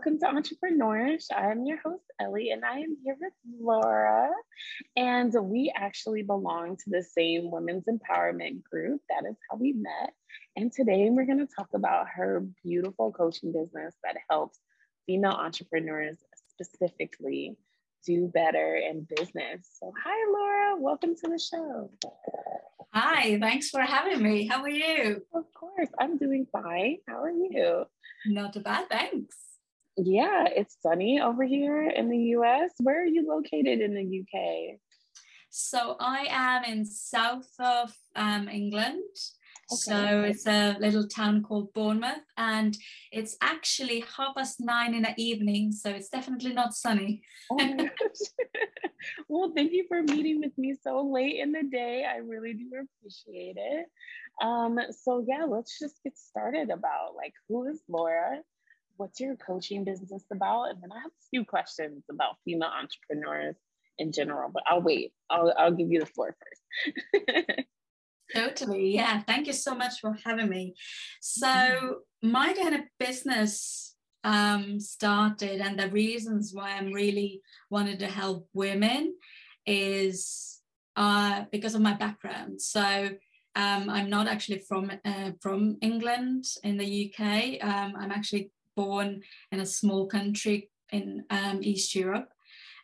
Welcome to Entrepreneurs. I'm your host, Ellie, and I am here with Laura. And we actually belong to the same women's empowerment group. That is how we met. And today we're going to talk about her beautiful coaching business that helps female entrepreneurs specifically do better in business. So, hi, Laura. Welcome to the show. Hi, thanks for having me. How are you? Of course, I'm doing fine. How are you? Not too bad, thanks. Yeah, it's sunny over here in the US. Where are you located in the UK? So I am in south of um, England. Okay. So it's a little town called Bournemouth, and it's actually half past nine in the evening. So it's definitely not sunny. oh well, thank you for meeting with me so late in the day. I really do appreciate it. Um, so yeah, let's just get started about like who is Laura? What's your coaching business about? And then I have a few questions about female entrepreneurs in general, but I'll wait. I'll I'll give you the floor first. totally. Yeah. Thank you so much for having me. So mm-hmm. my kind of business um, started and the reasons why I'm really wanted to help women is uh, because of my background. So um, I'm not actually from uh, from England in the UK. Um, I'm actually born in a small country in um, East Europe,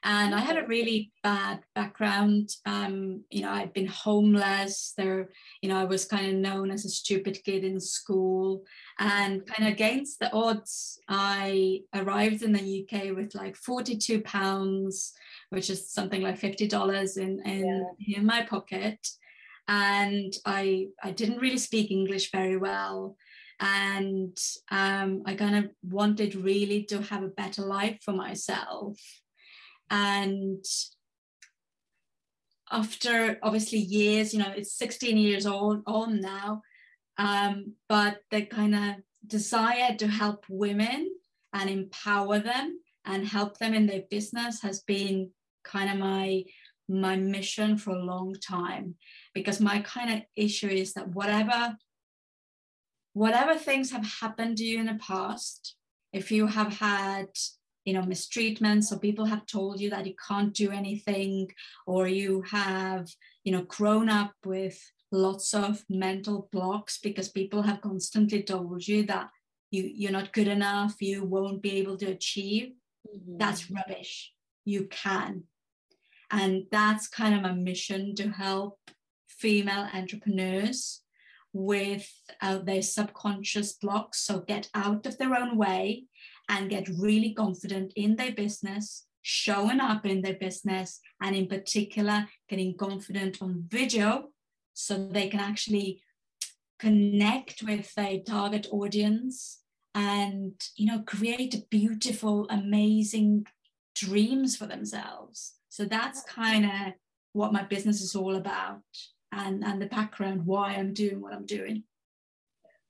and I had a really bad background. Um, you know, I'd been homeless. There, you know, I was kind of known as a stupid kid in school, and kind of against the odds, I arrived in the UK with like 42 pounds, which is something like fifty dollars in in, yeah. in my pocket and I I didn't really speak English very well, and um, I kind of wanted really to have a better life for myself, and after obviously years, you know, it's 16 years old on now, um, but the kind of desire to help women and empower them and help them in their business has been kind of my my mission for a long time. Because my kind of issue is that whatever whatever things have happened to you in the past if you have had you know mistreatments or people have told you that you can't do anything or you have you know grown up with lots of mental blocks because people have constantly told you that you you're not good enough you won't be able to achieve mm-hmm. that's rubbish you can and that's kind of my mission to help female entrepreneurs with uh, their subconscious blocks. So get out of their own way and get really confident in their business, showing up in their business, and in particular, getting confident on video so they can actually connect with their target audience and you know create beautiful amazing dreams for themselves so that's kind of what my business is all about and and the background why I'm doing what I'm doing.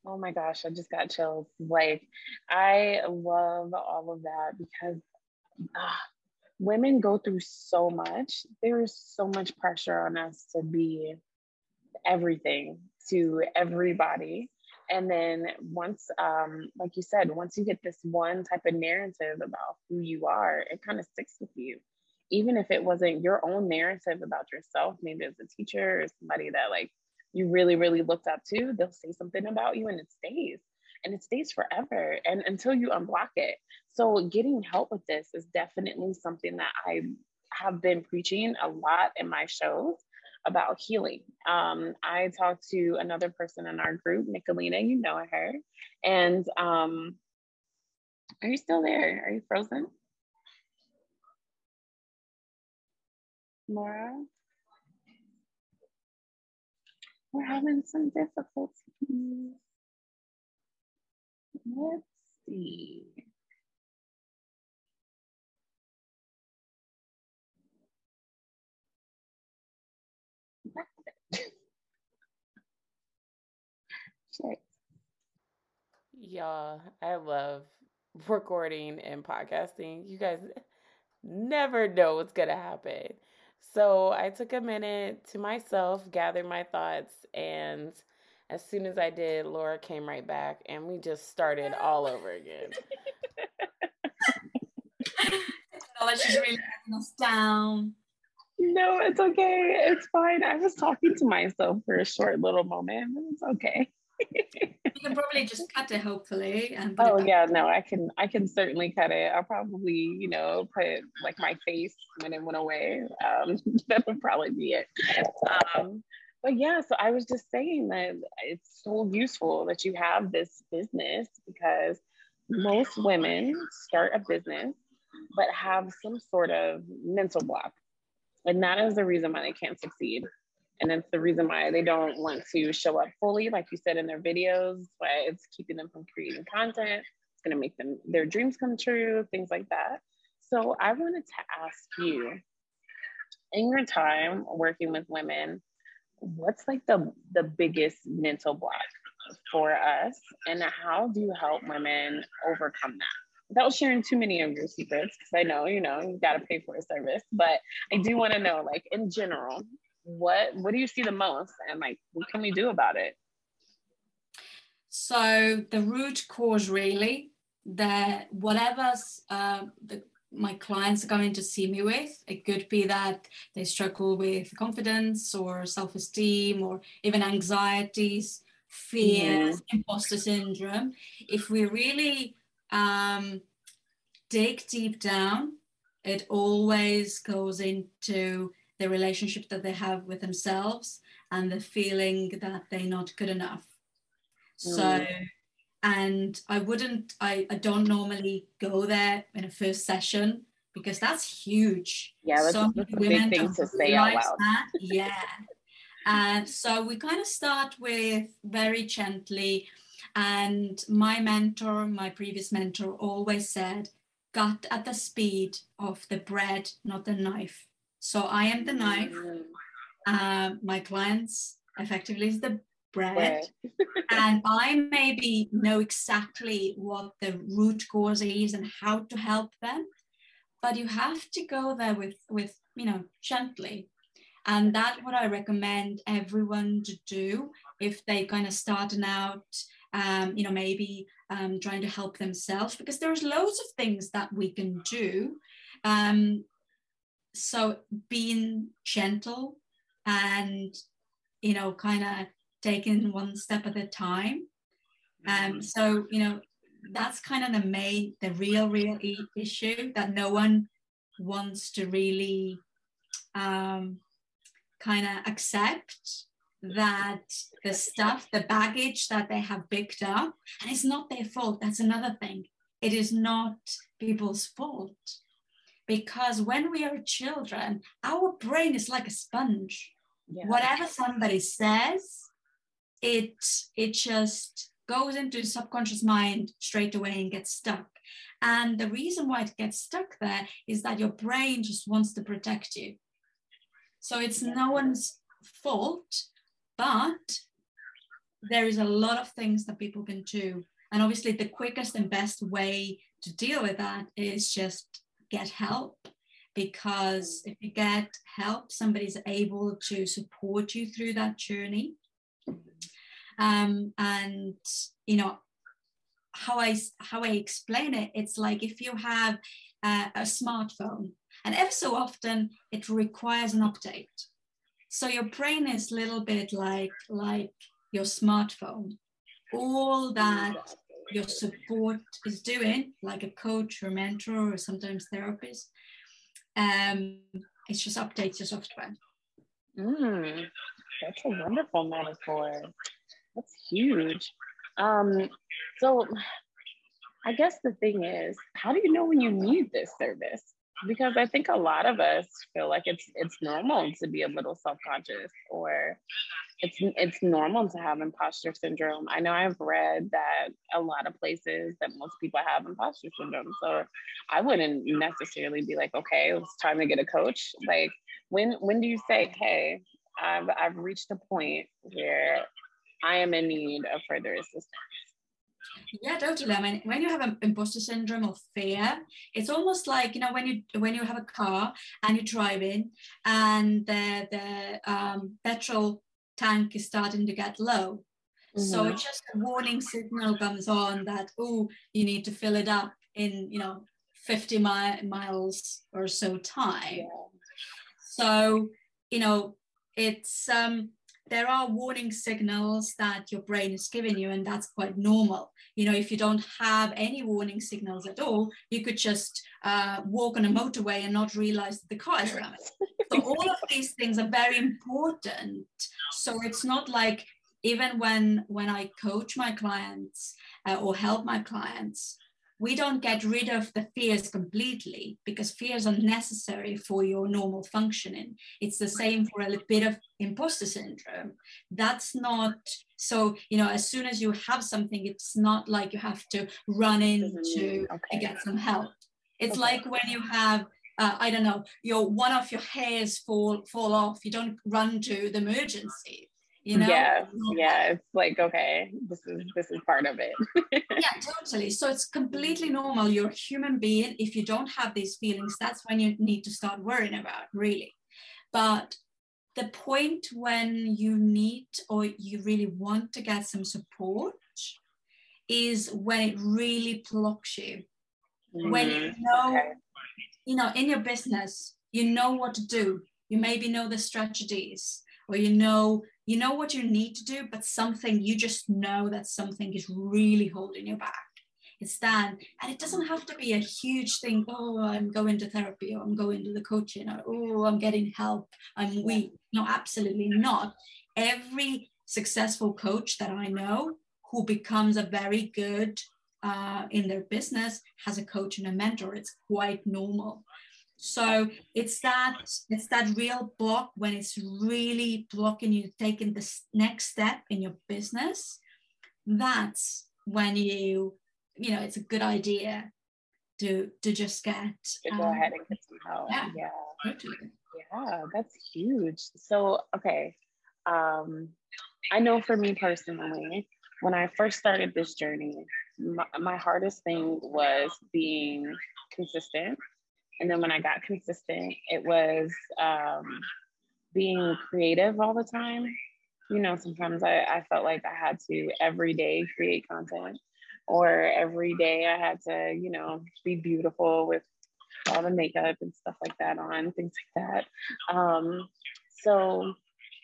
Oh my gosh, I just got chills. Like I love all of that because ah, women go through so much. There is so much pressure on us to be everything to everybody. And then once, um, like you said, once you get this one type of narrative about who you are, it kind of sticks with you even if it wasn't your own narrative about yourself, maybe as a teacher or somebody that like you really, really looked up to, they'll say something about you and it stays and it stays forever and until you unblock it. So getting help with this is definitely something that I have been preaching a lot in my shows about healing. Um, I talked to another person in our group, Nicolina, you know her. And um, are you still there? Are you frozen? Laura? We're having some difficulties. Let's see. Y'all, I love recording and podcasting. You guys never know what's going to happen. So I took a minute to myself, gathered my thoughts, and as soon as I did, Laura came right back and we just started all over again. she's really us down. No, it's okay. It's fine. I was talking to myself for a short little moment. It's okay you can probably just cut it hopefully and oh yeah no i can i can certainly cut it. I'll probably you know put like my face when it went away. Um that would probably be it. Um but yeah so i was just saying that it's so useful that you have this business because most women start a business but have some sort of mental block and that is the reason why they can't succeed and it's the reason why they don't want to show up fully like you said in their videos but it's keeping them from creating content. It's going to make them their dreams come true things like that. So i wanted to ask you in your time working with women what's like the the biggest mental block for us and how do you help women overcome that? Without sharing too many of your secrets because i know you know you got to pay for a service but i do want to know like in general what what do you see the most? And like what can we do about it? So the root cause really that whatever's uh, the, my clients are going to see me with it could be that they struggle with confidence or self-esteem or even anxieties fears mm-hmm. imposter syndrome. If we really um, dig deep down it always goes into the relationship that they have with themselves and the feeling that they're not good enough. Mm. So, and I wouldn't, I, I don't normally go there in a first session because that's huge. Yeah, that's, so that's a big thing to say out loud. That. Yeah. and so we kind of start with very gently. And my mentor, my previous mentor, always said, cut at the speed of the bread, not the knife. So I am the knife. Uh, my clients effectively is the bread. and I maybe know exactly what the root cause is and how to help them. But you have to go there with, with you know, gently. And that's what I recommend everyone to do if they kind of starting out, um, you know, maybe um, trying to help themselves, because there's loads of things that we can do. Um, so being gentle and you know kind of taking one step at a time. Um mm-hmm. so you know that's kind of the main the real real issue that no one wants to really um kind of accept that the stuff the baggage that they have picked up and it's not their fault. That's another thing. It is not people's fault because when we are children, our brain is like a sponge. Yeah. Whatever somebody says, it it just goes into the subconscious mind straight away and gets stuck. And the reason why it gets stuck there is that your brain just wants to protect you. So it's no one's fault, but there is a lot of things that people can do. And obviously, the quickest and best way to deal with that is just get help because if you get help, somebody's able to support you through that journey. Um, and you know how I how I explain it, it's like if you have uh, a smartphone, and ever so often it requires an update. So your brain is a little bit like like your smartphone. All that your support is doing, like a coach or mentor or sometimes therapist. Um, it's just updates your software. Mm, that's a wonderful metaphor. That's huge. Um, so I guess the thing is, how do you know when you need this service? Because I think a lot of us feel like it's it's normal to be a little self-conscious or it's it's normal to have imposter syndrome. I know I've read that a lot of places that most people have imposter syndrome. So I wouldn't necessarily be like, okay, it's time to get a coach. Like when when do you say, hey, I've I've reached a point where I am in need of further assistance? Yeah, totally. I mean, when you have an imposter syndrome or fear, it's almost like you know when you when you have a car and you're driving and the the um, petrol tank is starting to get low. Mm-hmm. So just a warning signal comes on that, oh, you need to fill it up in, you know, 50 mi- miles or so time. Yeah. So, you know, it's um, there are warning signals that your brain is giving you, and that's quite normal. You know, if you don't have any warning signals at all, you could just uh, walk on a motorway and not realize that the car is coming. So all of these things are very important. So it's not like even when when I coach my clients uh, or help my clients, we don't get rid of the fears completely because fears are necessary for your normal functioning. It's the same for a bit of imposter syndrome. That's not so, you know, as soon as you have something, it's not like you have to run into okay. to get some help. It's okay. like when you have uh, I don't know, your one of your hairs fall fall off, you don't run to the emergency you know? Yeah yeah it's like okay this is this is part of it. Yeah totally. So it's completely normal. You're a human being. If you don't have these feelings that's when you need to start worrying about really. But the point when you need or you really want to get some support is when it really blocks you. Mm, when you mm, know okay. you know in your business you know what to do. You maybe know the strategies or you know you know what you need to do but something you just know that something is really holding you back. It's that and it doesn't have to be a huge thing oh i'm going to therapy or i'm going to the coaching or oh i'm getting help i'm weak. No absolutely not. Every successful coach that i know who becomes a very good uh, in their business has a coach and a mentor. It's quite normal so it's that it's that real block when it's really blocking you taking the next step in your business. That's when you you know it's a good idea to to just get to go um, ahead and get some help. Yeah, yeah, yeah, that's huge. So okay, um, I know for me personally, when I first started this journey, my, my hardest thing was being consistent and then when I got consistent, it was um, being creative all the time. You know, sometimes I, I felt like I had to every day create content, or every day I had to, you know, be beautiful with all the makeup and stuff like that on, things like that. Um, so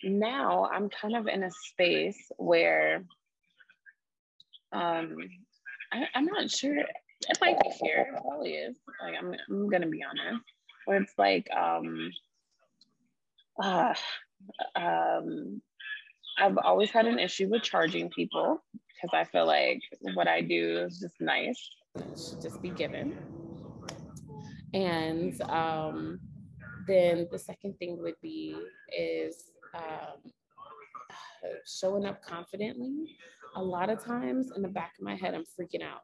now I'm kind of in a space where um, I, I'm not sure it might be fear. It probably is. Like I'm, I'm gonna be honest. Where it's like, um, uh, um, I've always had an issue with charging people because I feel like what I do is just nice. It should just be given. And um, then the second thing would be is um, showing up confidently. A lot of times in the back of my head, I'm freaking out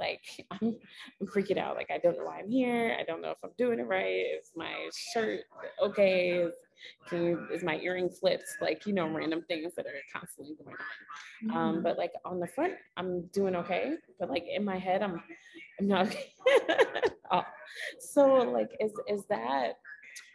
like I'm, I'm freaking out. Like I don't know why I'm here. I don't know if I'm doing it right. Is my shirt okay? Is, you, is my earring flipped? Like you know, random things that are constantly going on. Um, mm-hmm. But like on the front, I'm doing okay. But like in my head, I'm I'm not okay. oh. So like, is is that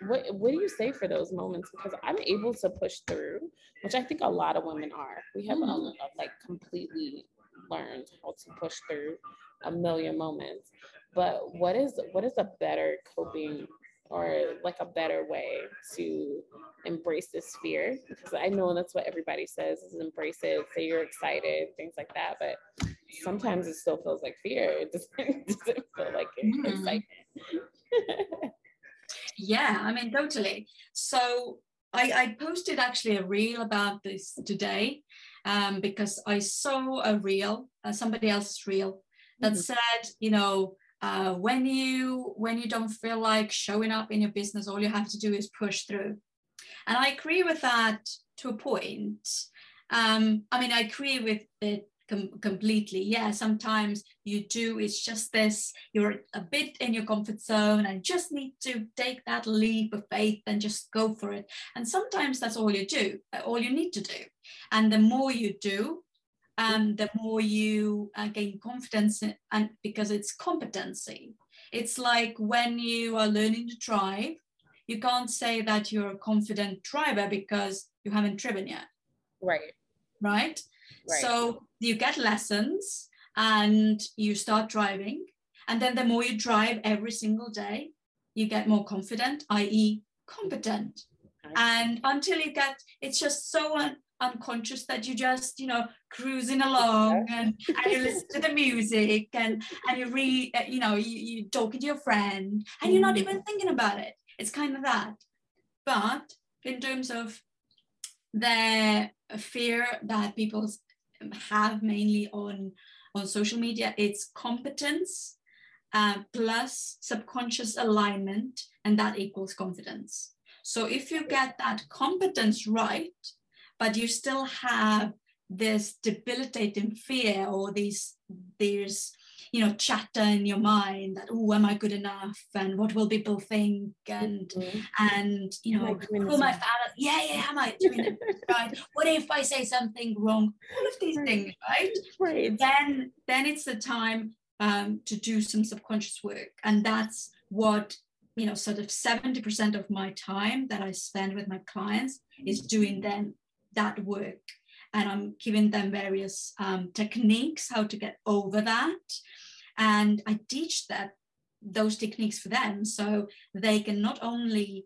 what what do you say for those moments because i'm able to push through which i think a lot of women are we have mm-hmm. a, a, like completely learned how to push through a million moments. But what is what is a better coping or like a better way to embrace this fear? Because i know that's what everybody says is embrace it say you're excited things like that. But sometimes it still feels like fear. It doesn't, doesn't feel like excitement hmm. yeah i mean totally. So I, I posted actually a reel about this today um, because I saw a reel, uh, somebody else's reel, that mm-hmm. said, you know, uh, when you when you don't feel like showing up in your business, all you have to do is push through. And I agree with that to a point. Um, I mean, I agree with it com- completely. Yeah, sometimes you do. It's just this. You're a bit in your comfort zone and just need to take that leap of faith and just go for it. And sometimes that's all you do. All you need to do. And the more you do, um, the more you uh, gain confidence in, and because it's competency. It's like when you are learning to drive, you can't say that you're a confident driver because you haven't driven yet. Right. Right. right. So you get lessons and you start driving And then the more you drive every single day, you get more confident, i.e., competent. And until you get, it's just so un- unconscious that you just, you know, cruising along and, and you listen to the music and, and you read, uh, you know, you, you talking to your friend and you're not even thinking about it. It's kind of that. But in terms of the fear that people have mainly on on social media, it's competence uh, plus subconscious alignment, and that equals confidence. So if you get that competence right, but you still have this debilitating fear or these there's you know chatter in your mind that oh am i good enough? And what will people think? And mm-hmm. and you know who my father yeah yeah am i doing it right? What if i say something wrong? All of these right. things right? Right. Then then it's the time um, to do some subconscious work. And that's what you know sort of 70% of my time that i spend with my clients is doing then that work and i'm giving them various um, techniques how to get over that. And i teach that those techniques for them so they can not only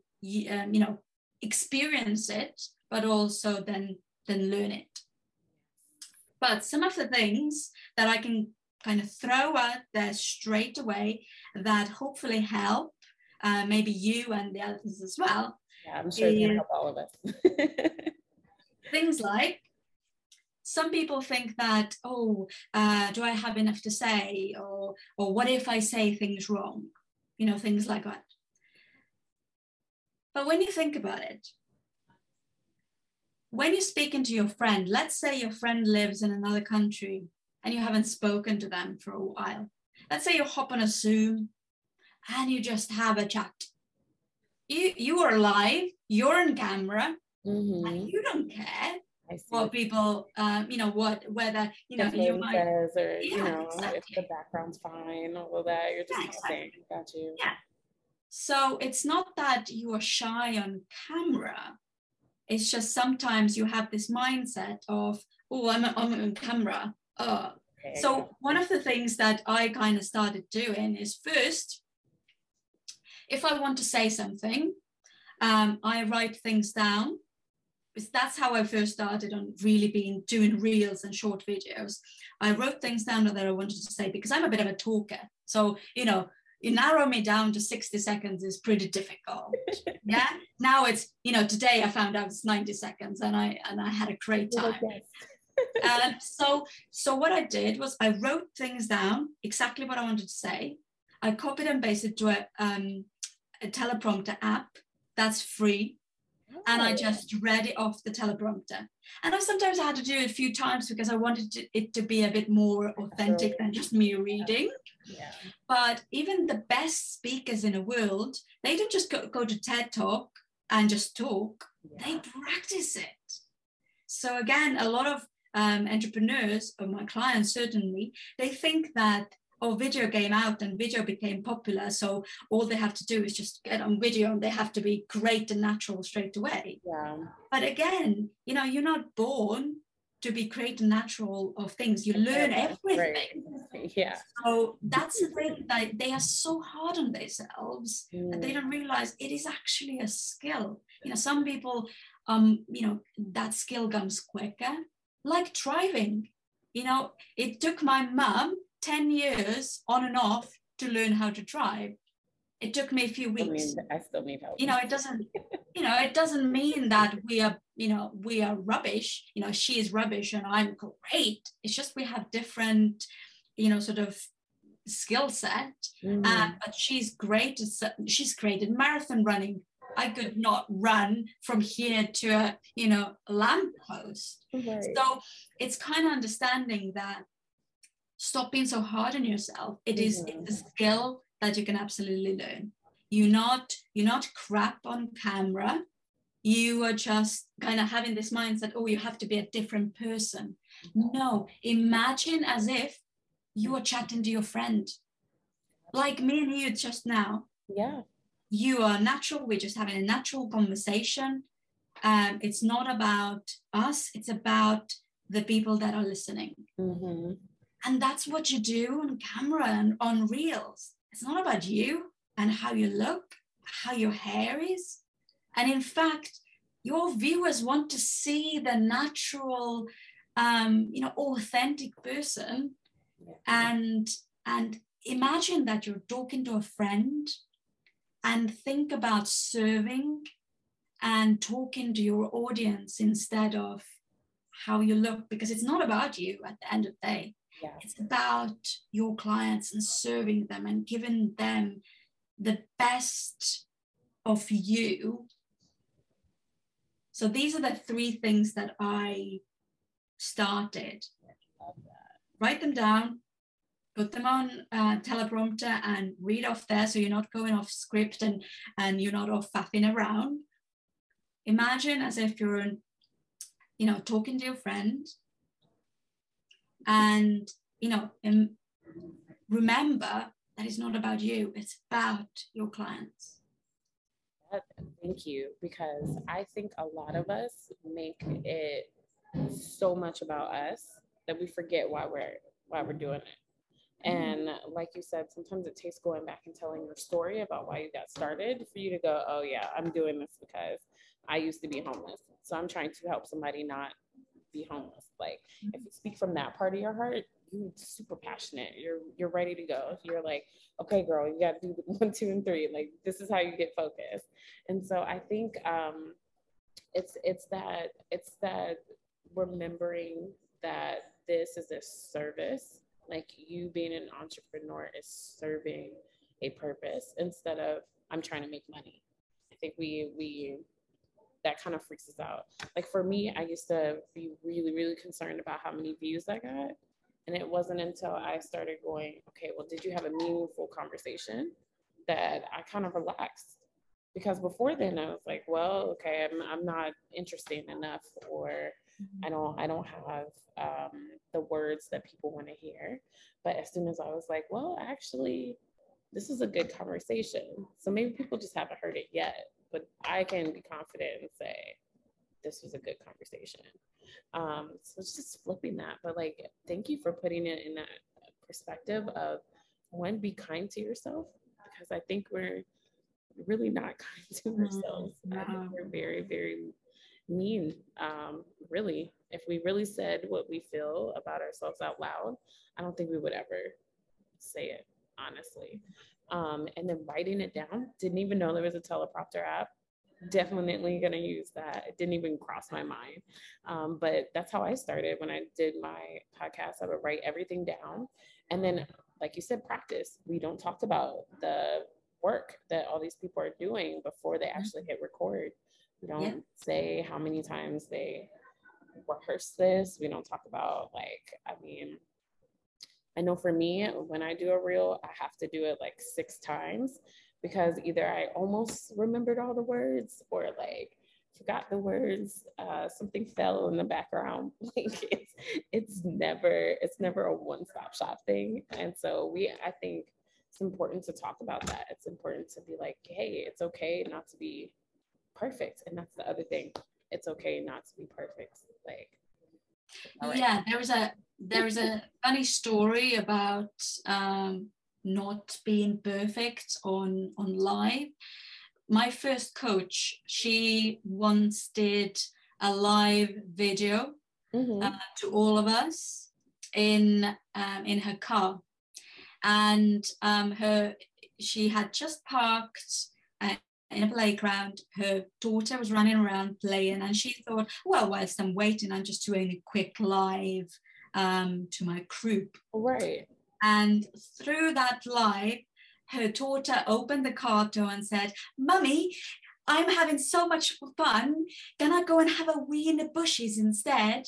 um, you know experience it but also then then learn it. But some of the things that i can kind of throw out there straight away that hopefully help uh, maybe you and the others as well yeah i'm sure it's going to help all of us things like some people think that oh uh, do i have enough to say? Or or what if i say things wrong? You know things like that. But when you think about it when you're speaking to your friend let's say your friend lives in another country and you haven't spoken to them for a while. Let's say you hop on a zoom and you just have a chat. You you are live you're on camera mm-hmm. and you don't care what people, um, you know, what whether you know you might, says or yeah, you know exactly. if the background's fine, all of that. You're just yeah, exactly. got you. Yeah. So it's not that you are shy on camera. It's just sometimes you have this mindset of, oh, I'm, I'm on camera. Oh. Okay. So one of the things that I kind of started doing is first, if I want to say something, um, I write things down that's how I first started on really being doing reels and short videos. I wrote things down that I wanted to say because I'm a bit of a talker. So, you know, you narrow me down to 60 seconds is pretty difficult. yeah. Now it's, you know, today I found out it's 90 seconds and I and I had a great time. um, so so what I did was I wrote things down, exactly what I wanted to say. I copied and pasted to a, um, a teleprompter app that's free and I oh. just read it off the teleprompter. And I sometimes had to do it a few times because I wanted to, it to be a bit more authentic than just me reading. Yeah. But even the best speakers in the world, they don't just go, go to TED Talk and just talk, yeah. they practice it. So again, a lot of um, entrepreneurs, or my clients certainly, they think that or video came out and video became popular. So all they have to do is just get on video and they have to be great and natural straight away. Yeah. But again you know you're not born to be great and natural of things. You learn everything. Right. yeah. So that's the thing that they are so hard on themselves mm. that they mm. don't realize it is actually a skill. You know some people um you know that skill comes quicker. Like driving you know it took my mum 10 years on and off to learn how to drive. It took me a few weeks. I, mean, I still need help. You know, it doesn't, you know, it doesn't mean that we are, you know, we are rubbish. You know, she is rubbish and I'm great. It's just we have different, you know, sort of skill set. Mm. Uh, but she's great. She's great at marathon running. I could not run from here to a, you know, lamppost. Right. So it's kind of understanding that stop being so hard on yourself. It is mm-hmm. it's a skill that you can absolutely learn. You're not you're not crap on camera. You are just kind of having this mindset, oh, you have to be a different person. No, imagine as if you are chatting to your friend. Like me and you just now. Yeah. You are natural. We're just having a natural conversation. Um, it's not about us, it's about the people that are listening. Mm-hmm And that's what you do on camera and on reels. It's not about you and how you look, how your hair is. And in fact, your viewers want to see the natural, um, you know, authentic person. And and imagine that you're talking to a friend and think about serving and talking to your audience instead of how you look because it's not about you at the end of the day yeah. it's about your clients and serving them and giving them the best of you. So these are the three things that i started. Write them down put them on uh, teleprompter and read off there so you're not going off script and and you're not off faffing around. Imagine as if you're you know talking to your friend and you know remember that it's not about you it's about your clients. Thank you because i think a lot of us make it so much about us that we forget why we're why we're doing it. Mm-hmm. and like you said sometimes it takes going back and telling your story about why you got started for you to go oh yeah i'm doing this because i used to be homeless. So i'm trying to help somebody not be homeless. Like if you speak from that part of your heart, you're super passionate. You're you're ready to go. You're like, okay, girl, you got to do one, two, and three. Like this is how you get focused. And so I think um, it's it's that it's that remembering that this is a service. Like you being an entrepreneur is serving a purpose instead of I'm trying to make money. I think we we that kind of freaks us out. Like for me, I used to be really, really concerned about how many views I got. And it wasn't until I started going, okay, well, did you have a meaningful conversation that I kind of relaxed? Because before then I was like, well, okay, I'm, I'm not interesting enough or mm-hmm. I don't I don't have um, the words that people want to hear. But as soon as I was like, well, actually, this is a good conversation. So maybe people just haven't heard it yet but I can be confident and say this was a good conversation. Um, so it's just flipping that. But like, thank you for putting it in that perspective of one, be kind to yourself because I think we're really not kind to mm-hmm. ourselves. I think we're very, very mean. Um, really, if we really said what we feel about ourselves out loud, I don't think we would ever say it honestly um, and then writing it down. Didn't even know there was a teleprompter app. Definitely gonna use that. It didn't even cross my mind. Um, but that's how I started when I did my podcast. I would write everything down. And then, like you said, practice. We don't talk about the work that all these people are doing before they mm-hmm. actually hit record. We don't yeah. say how many times they rehearse this. We don't talk about like, I mean, I know for me, when I do a reel, I have to do it like six times because either I almost remembered all the words or like forgot the words. Uh, something fell in the background. Like it's it's never it's never a one stop shop thing. And so we I think it's important to talk about that. It's important to be like, hey, it's okay not to be perfect. And that's the other thing. It's okay not to be perfect. Like right. yeah, there was a there's a funny story about um, not being perfect on on live. My first coach, she once did a live video mm-hmm. uh, to all of us in um, in her car, and um, her she had just parked in a playground. Her daughter was running around playing, and she thought, well, whilst I'm waiting, I'm just doing a quick live um, to my group. Right. And through that live, her daughter opened the car door and said, Mummy, I'm having so much fun. Can I go and have a wee in the bushes instead?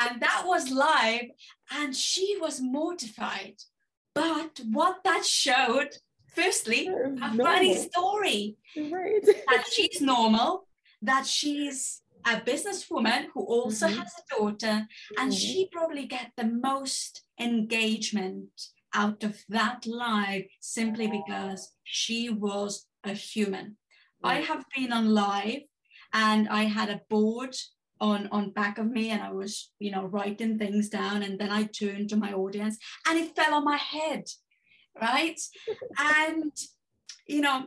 And that was live, and she was mortified. But what that showed, firstly, a normal. funny story. Right. that she's normal, that she's a businesswoman who also mm-hmm. has a daughter, and mm-hmm. she probably get the most engagement out of that live simply because she was a human. I have been on live and I had a board on on back of me and I was you know writing things down and then I turned to my audience and it fell on my head right? And you know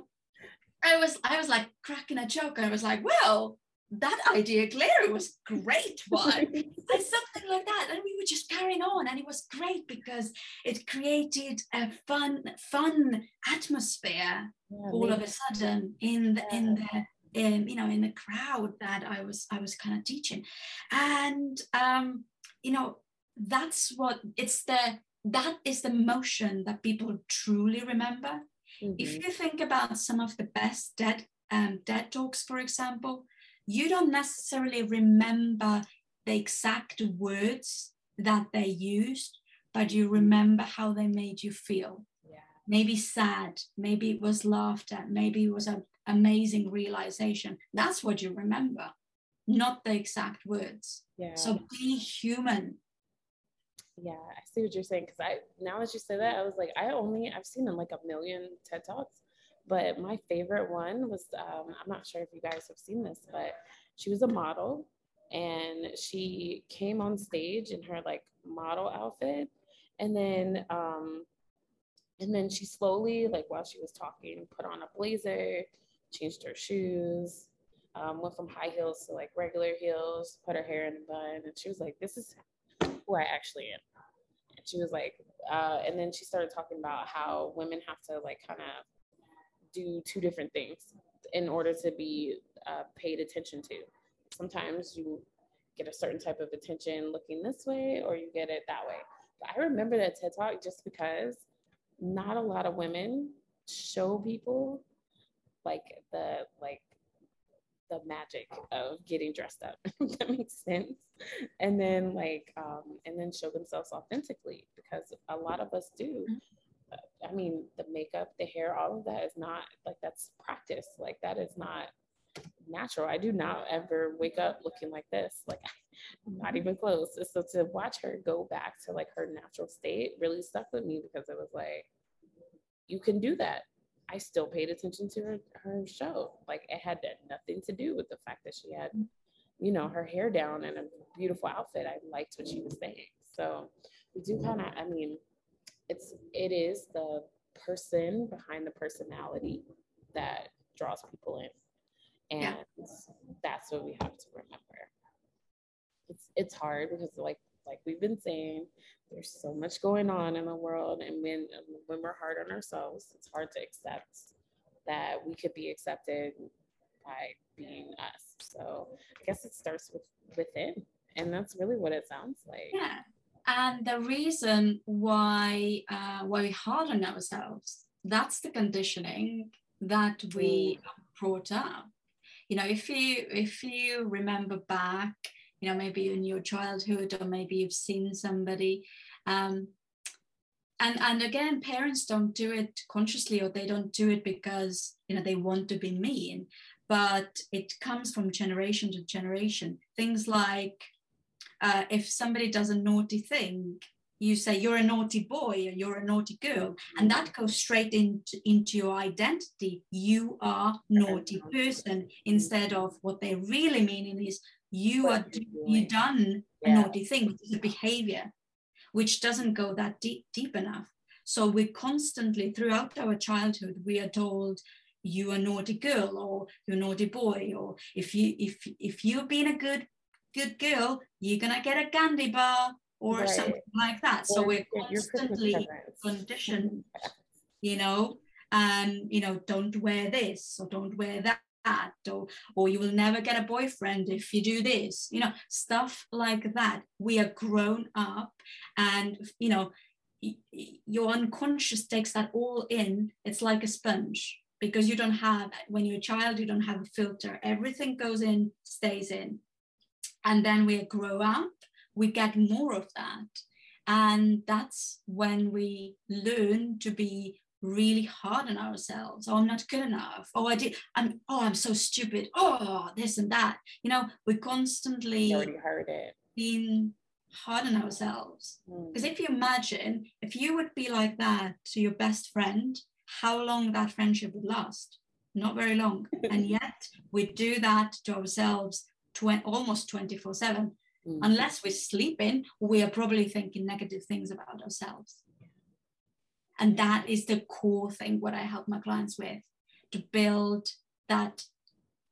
I was I was like cracking a joke. I was like well that idea clearly was great one. And something like that. And we were just carrying on. And it was great because it created a fun fun atmosphere yeah, all of a sudden in the yeah. in the in you know in the crowd that I was I was kind of teaching. And um you know that's what it's the that is the motion that people truly remember mm-hmm. if you think about some of the best TED um, TED talks for example you don't necessarily remember the exact words that they used but you remember how they made you feel yeah. maybe sad maybe it was laughed at maybe it was an amazing realization. That's what you remember, not the exact words. Yeah. So be human. Yeah, I see what you're saying. Cause I now that you say that, I was like, I only I've seen like a million TED Talks, but my favorite one was um, I'm not sure if you guys have seen this, but she was a model and she came on stage in her like model outfit and then um and then she slowly like while she was talking put on a blazer changed her shoes, um, went from high heels to like regular heels, put her hair in a bun, and she was like, "This is I actually am." And she was like, uh, and then she started talking about how women have to like kind of do two different things in order to be uh, paid attention to. Sometimes you get a certain type of attention looking this way, or you get it that way. But I remember that TED Talk just because not a lot of women show people like the like the magic of getting dressed up. that makes sense. And then mm-hmm. like um and then show themselves authentically because a lot of us do. Mm-hmm. I mean the makeup the hair all of that is not like that's practice. Like that is not natural. I do not ever wake up looking like this. Like not mm-hmm. even close. So to watch her go back to like her natural state really stuck with me because it was like you can do that I still paid attention to her, her show. Like it had nothing to do with the fact that she had, you know, her hair down and a beautiful outfit. I liked what she was saying. So we do kind of, I mean, it's it is the person behind the personality that draws people in. And yeah. that's what we have to remember. It's it's hard because like like we've been saying, there's so much going on in the world, and when when we're hard on ourselves, it's hard to accept that we could be accepted by being us. So I guess it starts with within, and that's really what it sounds like. Yeah, and the reason why uh, why we hard on ourselves that's the conditioning that we mm. brought up you know if you if you remember back you know maybe in your childhood or maybe you've seen somebody um, and and again parents don't do it consciously or they don't do it because you know they want to be mean but it comes from generation to generation. Things like uh, if somebody does a naughty thing you say you're a naughty boy or you're a naughty girl and that goes straight into, into your identity. You are naughty person instead of what they really meaning is you are you done a naughty thing which is a behavior which doesn't go that deep deep enough. So we constantly throughout our childhood we are told you are a naughty girl or you're a naughty boy or if you if if you've been a good good girl you're gonna get a candy bar or right. something like that. Or so we're constantly conditioned you know and you know don't wear this or don't wear that that or or you will never get a boyfriend if you do this you know stuff like that. We are grown up and you know your unconscious takes that all in. It's like a sponge because you don't have when you're a child you don't have a filter. Everything goes in stays in. And then we grow up we get more of that. And that's when we learn to be really hard on ourselves. Oh, I'm not good enough. Oh, I did. I'm. Oh, I'm so stupid. Oh, this and that. You know, we're constantly already heard it. Being hard on ourselves. Because mm. if you imagine, if you would be like that to your best friend, how long that friendship would last? Not very long. and yet we do that to ourselves tw- almost 24 7. Mm-hmm. Unless we're sleeping, we are probably thinking negative things about ourselves. And that is the core thing what I help my clients with to build that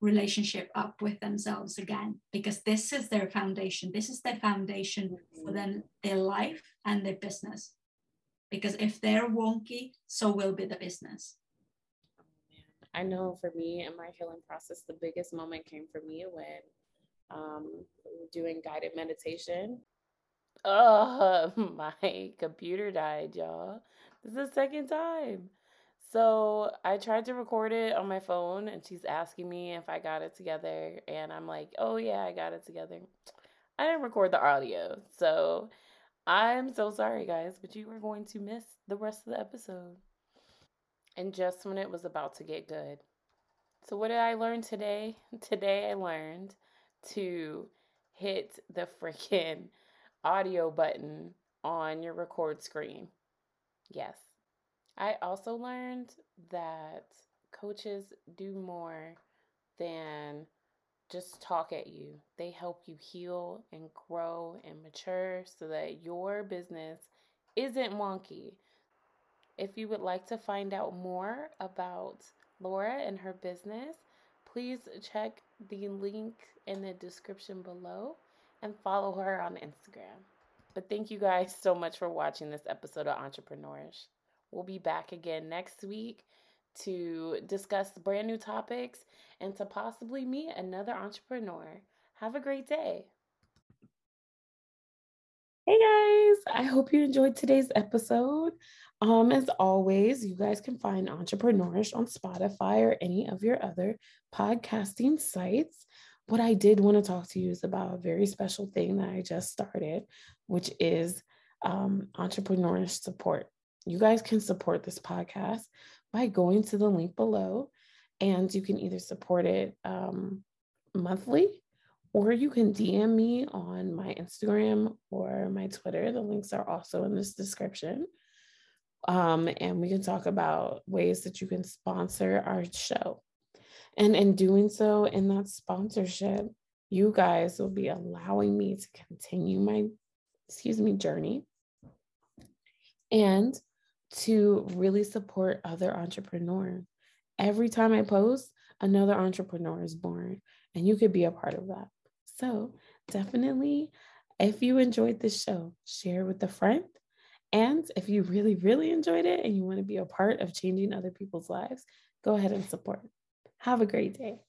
relationship up with themselves again because this is their foundation. This is their foundation mm-hmm. for them their life and their business. Because if they're wonky so will be the business. I know for me in my healing process the biggest moment came for me when um, doing guided meditation. Oh my computer died y'all this is the second time so I tried to record it on my phone, and she's asking me if I got it together. And I'm like, oh, yeah, I got it together. I didn't record the audio. So I'm so sorry, guys, but you are going to miss the rest of the episode. And just when it was about to get good. So, what did I learn today? Today, I learned to hit the freaking audio button on your record screen. Yes, I also learned that coaches do more than just talk at you. They help you heal and grow and mature so that your business isn't wonky. If you would like to find out more about Laura and her business, please check the link in the description below and follow her on Instagram. But thank you guys so much for watching this episode of Entrepreneurish. We'll be back again next week to discuss brand new topics and to possibly meet another entrepreneur. Have a great day. Hey guys, I hope you enjoyed today's episode. Um, as always, you guys can find Entrepreneurish on Spotify or any of your other podcasting sites. What I did want to talk to you is about a very special thing that I just started, which is um, Entrepreneurish support you guys can support this podcast by going to the link below and you can either support it um, monthly or you can DM me on my Instagram or my Twitter. The links are also in this description. Um, and we can talk about ways that you can sponsor our show. And in doing so, in that sponsorship, you guys will be allowing me to continue my, excuse me, journey. And to really support other entrepreneurs. Every time I post, another entrepreneur is born, and you could be a part of that. So, definitely, if you enjoyed this show, share with a friend. And if you really, really enjoyed it and you want to be a part of changing other people's lives, go ahead and support. Have a great day.